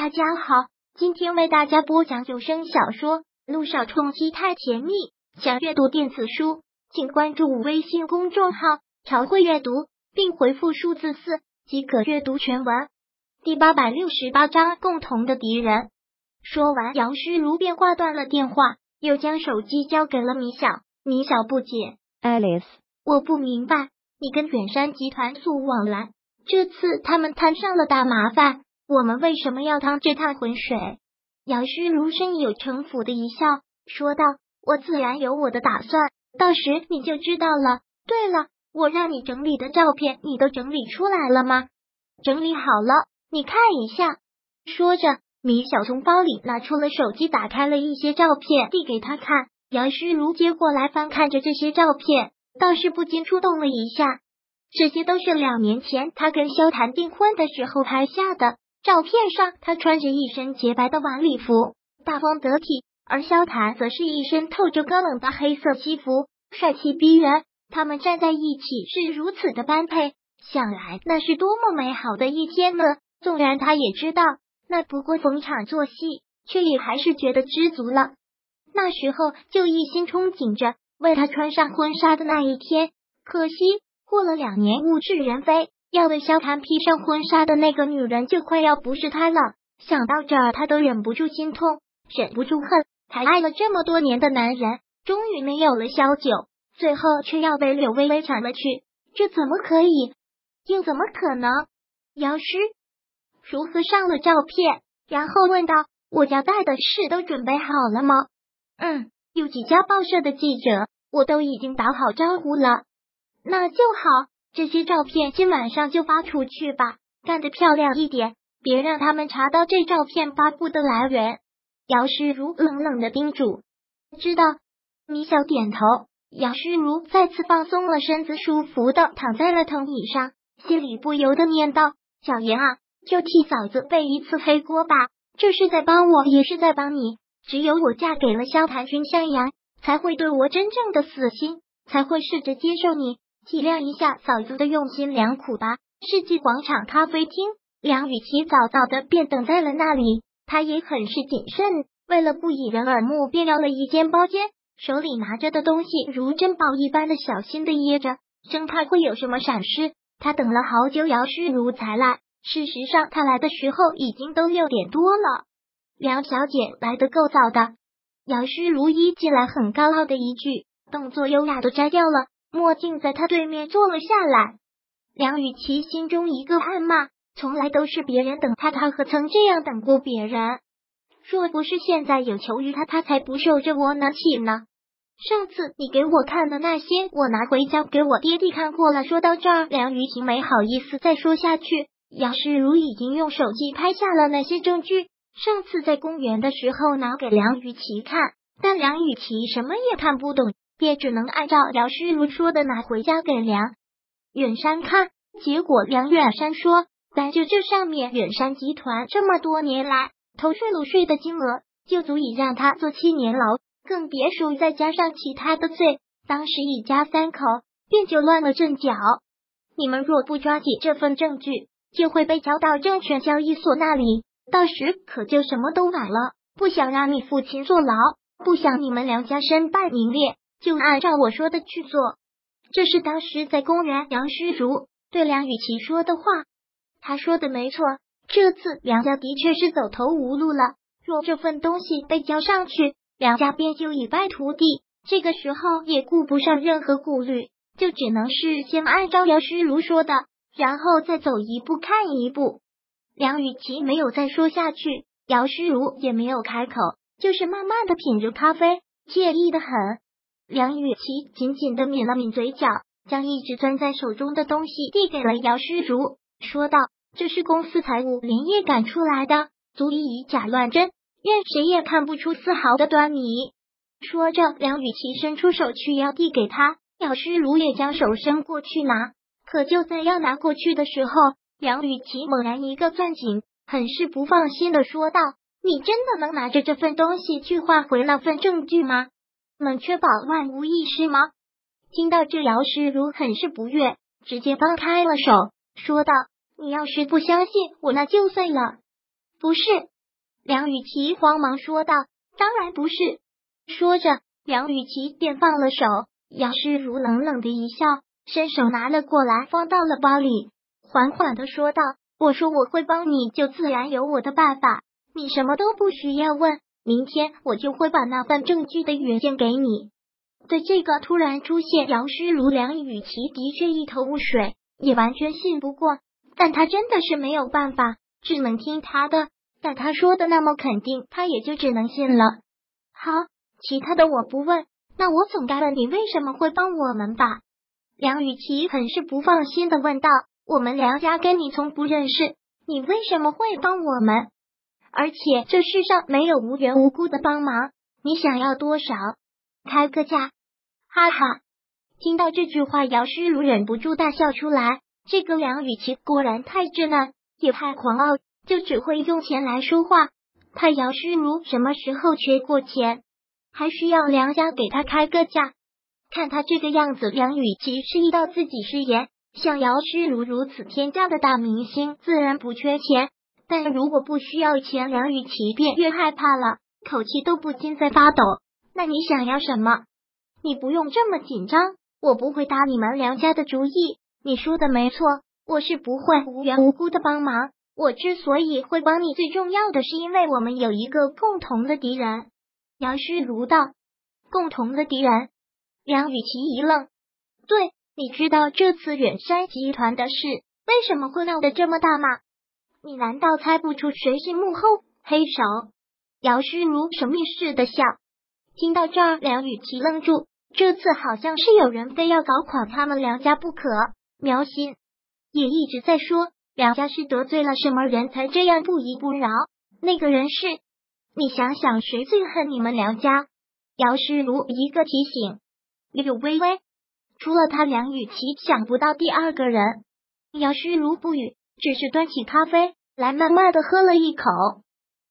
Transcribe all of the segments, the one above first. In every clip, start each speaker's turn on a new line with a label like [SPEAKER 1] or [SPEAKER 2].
[SPEAKER 1] 大家好，今天为大家播讲有声小说《路上冲击太甜蜜》。想阅读电子书，请关注微信公众号“朝会阅读”，并回复数字四即可阅读全文。第八百六十八章：共同的敌人。说完，杨虚如便挂断了电话，又将手机交给了米小。米小不解
[SPEAKER 2] ：“Alice，
[SPEAKER 1] 我不明白，你跟远山集团素往来，这次他们摊上了大麻烦。”我们为什么要趟这趟浑水？姚诗如深有城府的一笑，说道：“我自然有我的打算，到时你就知道了。对了，我让你整理的照片，你都整理出来了吗？整理好了，你看一下。”说着，米小从包里拿出了手机，打开了一些照片，递给他看。杨诗如接过来，翻看着这些照片，倒是不禁触动了一下。这些都是两年前他跟萧谈订婚的时候拍下的。照片上，他穿着一身洁白的晚礼服，大方得体；而萧谈则是一身透着高冷的黑色西服，帅气逼人。他们站在一起是如此的般配，想来那是多么美好的一天呢？纵然他也知道那不过逢场作戏，却也还是觉得知足了。那时候就一心憧憬着为他穿上婚纱的那一天，可惜过了两年，物是人非。要为萧谈披上婚纱的那个女人就快要不是他了。想到这儿，他都忍不住心痛，忍不住恨。他爱了这么多年的男人，终于没有了萧九，最后却要被柳微微抢了去，这怎么可以？又怎么可能？姚师如何上了照片？然后问道：“我交代的事都准备好了吗？”“嗯，有几家报社的记者，我都已经打好招呼了。”“那就好。”这些照片今晚上就发出去吧，干得漂亮一点，别让他们查到这照片发布的来源。姚诗如冷冷的叮嘱。知道。米小点头。姚诗如再次放松了身子，舒服的躺在了藤椅上，心里不由得念道：“小严啊，就替嫂子背一次黑锅吧，这是在帮我，也是在帮你。只有我嫁给了萧谭君向阳，才会对我真正的死心，才会试着接受你。”体谅一下嫂子的用心良苦吧。世纪广场咖啡厅，梁雨琪早早的便等在了那里。他也很是谨慎，为了不引人耳目，便要了一间包间，手里拿着的东西如珍宝一般的小心的掖着，生怕会有什么闪失。他等了好久，姚诗如才来。事实上，他来的时候已经都六点多了。梁小姐来的够早的。姚诗如一进来，很高傲的一句，动作优雅的摘掉了。墨镜在他对面坐了下来，梁雨琪心中一个暗骂：从来都是别人等他，他何曾这样等过别人？若不是现在有求于他，他才不受这窝囊气呢。上次你给我看的那些，我拿回家给我爹爹看过了。说到这儿，梁雨琪没好意思再说下去。杨世如已经用手机拍下了那些证据，上次在公园的时候拿给梁雨琪看，但梁雨琪什么也看不懂。便只能按照姚诗如说的拿回家给梁远山看。结果梁远山说，单就这上面远山集团这么多年来偷税漏税的金额，就足以让他坐七年牢，更别说再加上其他的罪。当时一家三口便就乱了阵脚。你们若不抓紧这份证据，就会被交到证券交易所那里，到时可就什么都晚了。不想让你父亲坐牢，不想你们梁家身败名裂。就按照我说的去做，这是当时在公园杨诗如对梁雨琪说的话。他说的没错，这次梁家的确是走投无路了。若这份东西被交上去，梁家便就一败涂地。这个时候也顾不上任何顾虑，就只能是先按照姚诗如说的，然后再走一步看一步。梁雨琪没有再说下去，姚诗如也没有开口，就是慢慢的品着咖啡，惬意的很。梁雨琪紧紧的抿了抿嘴角，将一直攥在手中的东西递给了姚诗如，说道：“这是公司财务连夜赶出来的，足以以假乱真，任谁也看不出丝毫的端倪。”说着，梁雨琪伸出手去要递给他，姚诗如也将手伸过去拿。可就在要拿过去的时候，梁雨琪猛然一个攥紧，很是不放心的说道：“你真的能拿着这份东西去换回那份证据吗？”能确保万无一失吗？听到这，姚诗如很是不悦，直接放开了手，说道：“你要是不相信我，那就算了。”不是。梁雨琪慌忙说道：“当然不是。”说着，梁雨琪便放了手。姚诗如冷冷的一笑，伸手拿了过来，放到了包里，缓缓的说道：“我说我会帮你，就自然有我的办法。你什么都不需要问，明天我就会把那份证据的原件给你。”对这个突然出现，姚诗如、梁雨琪的确一头雾水，也完全信不过。但他真的是没有办法，只能听他的。但他说的那么肯定，他也就只能信了。好，其他的我不问。那我总该问你为什么会帮我们吧？梁雨琪很是不放心的问道：“我们梁家跟你从不认识，你为什么会帮我们？而且这世上没有无缘无故的帮忙。你想要多少？开个价！”哈哈！听到这句话，姚诗如忍不住大笑出来。这个梁雨琪果然太稚嫩，也太狂傲，就只会用钱来说话。他姚诗如什么时候缺过钱？还需要梁家给他开个价？看他这个样子，梁雨琪示意到自己失言。像姚诗如如此天价的大明星，自然不缺钱。但如果不需要钱，梁雨琪便越害怕了，口气都不禁在发抖。那你想要什么？你不用这么紧张，我不会打你们梁家的主意。你说的没错，我是不会无缘无故的帮忙。我之所以会帮你，最重要的是因为我们有一个共同的敌人。姚诗如道：“共同的敌人。”梁雨琪一愣：“对，你知道这次远山集团的事为什么会闹得这么大吗？你难道猜不出谁是幕后黑手？”姚诗如神秘似的笑。听到这儿，梁雨琪愣住。这次好像是有人非要搞垮他们梁家不可。苗心也一直在说，梁家是得罪了什么人才这样不依不饶？那个人是。你想想，谁最恨你们梁家？姚诗如一个提醒，柳微微。除了他，梁雨琪想不到第二个人。姚诗如不语，只是端起咖啡来，慢慢的喝了一口。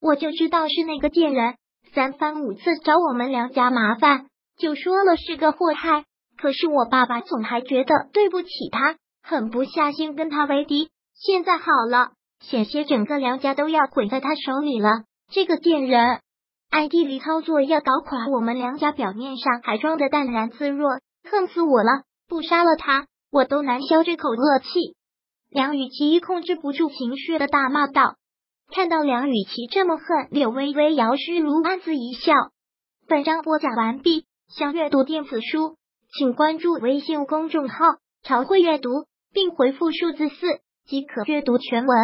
[SPEAKER 1] 我就知道是那个贱人，三番五次找我们梁家麻烦，就说了是个祸害。可是我爸爸总还觉得对不起他，狠不下心跟他为敌。现在好了，险些整个梁家都要毁在他手里了。这个贱人，暗地里操作要搞垮我们梁家，表面上还装的淡然自若，恨死我了！不杀了他，我都难消这口恶气。梁雨琪控制不住情绪的大骂道：“看到梁雨琪这么恨，柳微微、姚诗如暗自一笑。”本章播讲完毕，想阅读电子书，请关注微信公众号“朝会阅读”，并回复数字四即可阅读全文。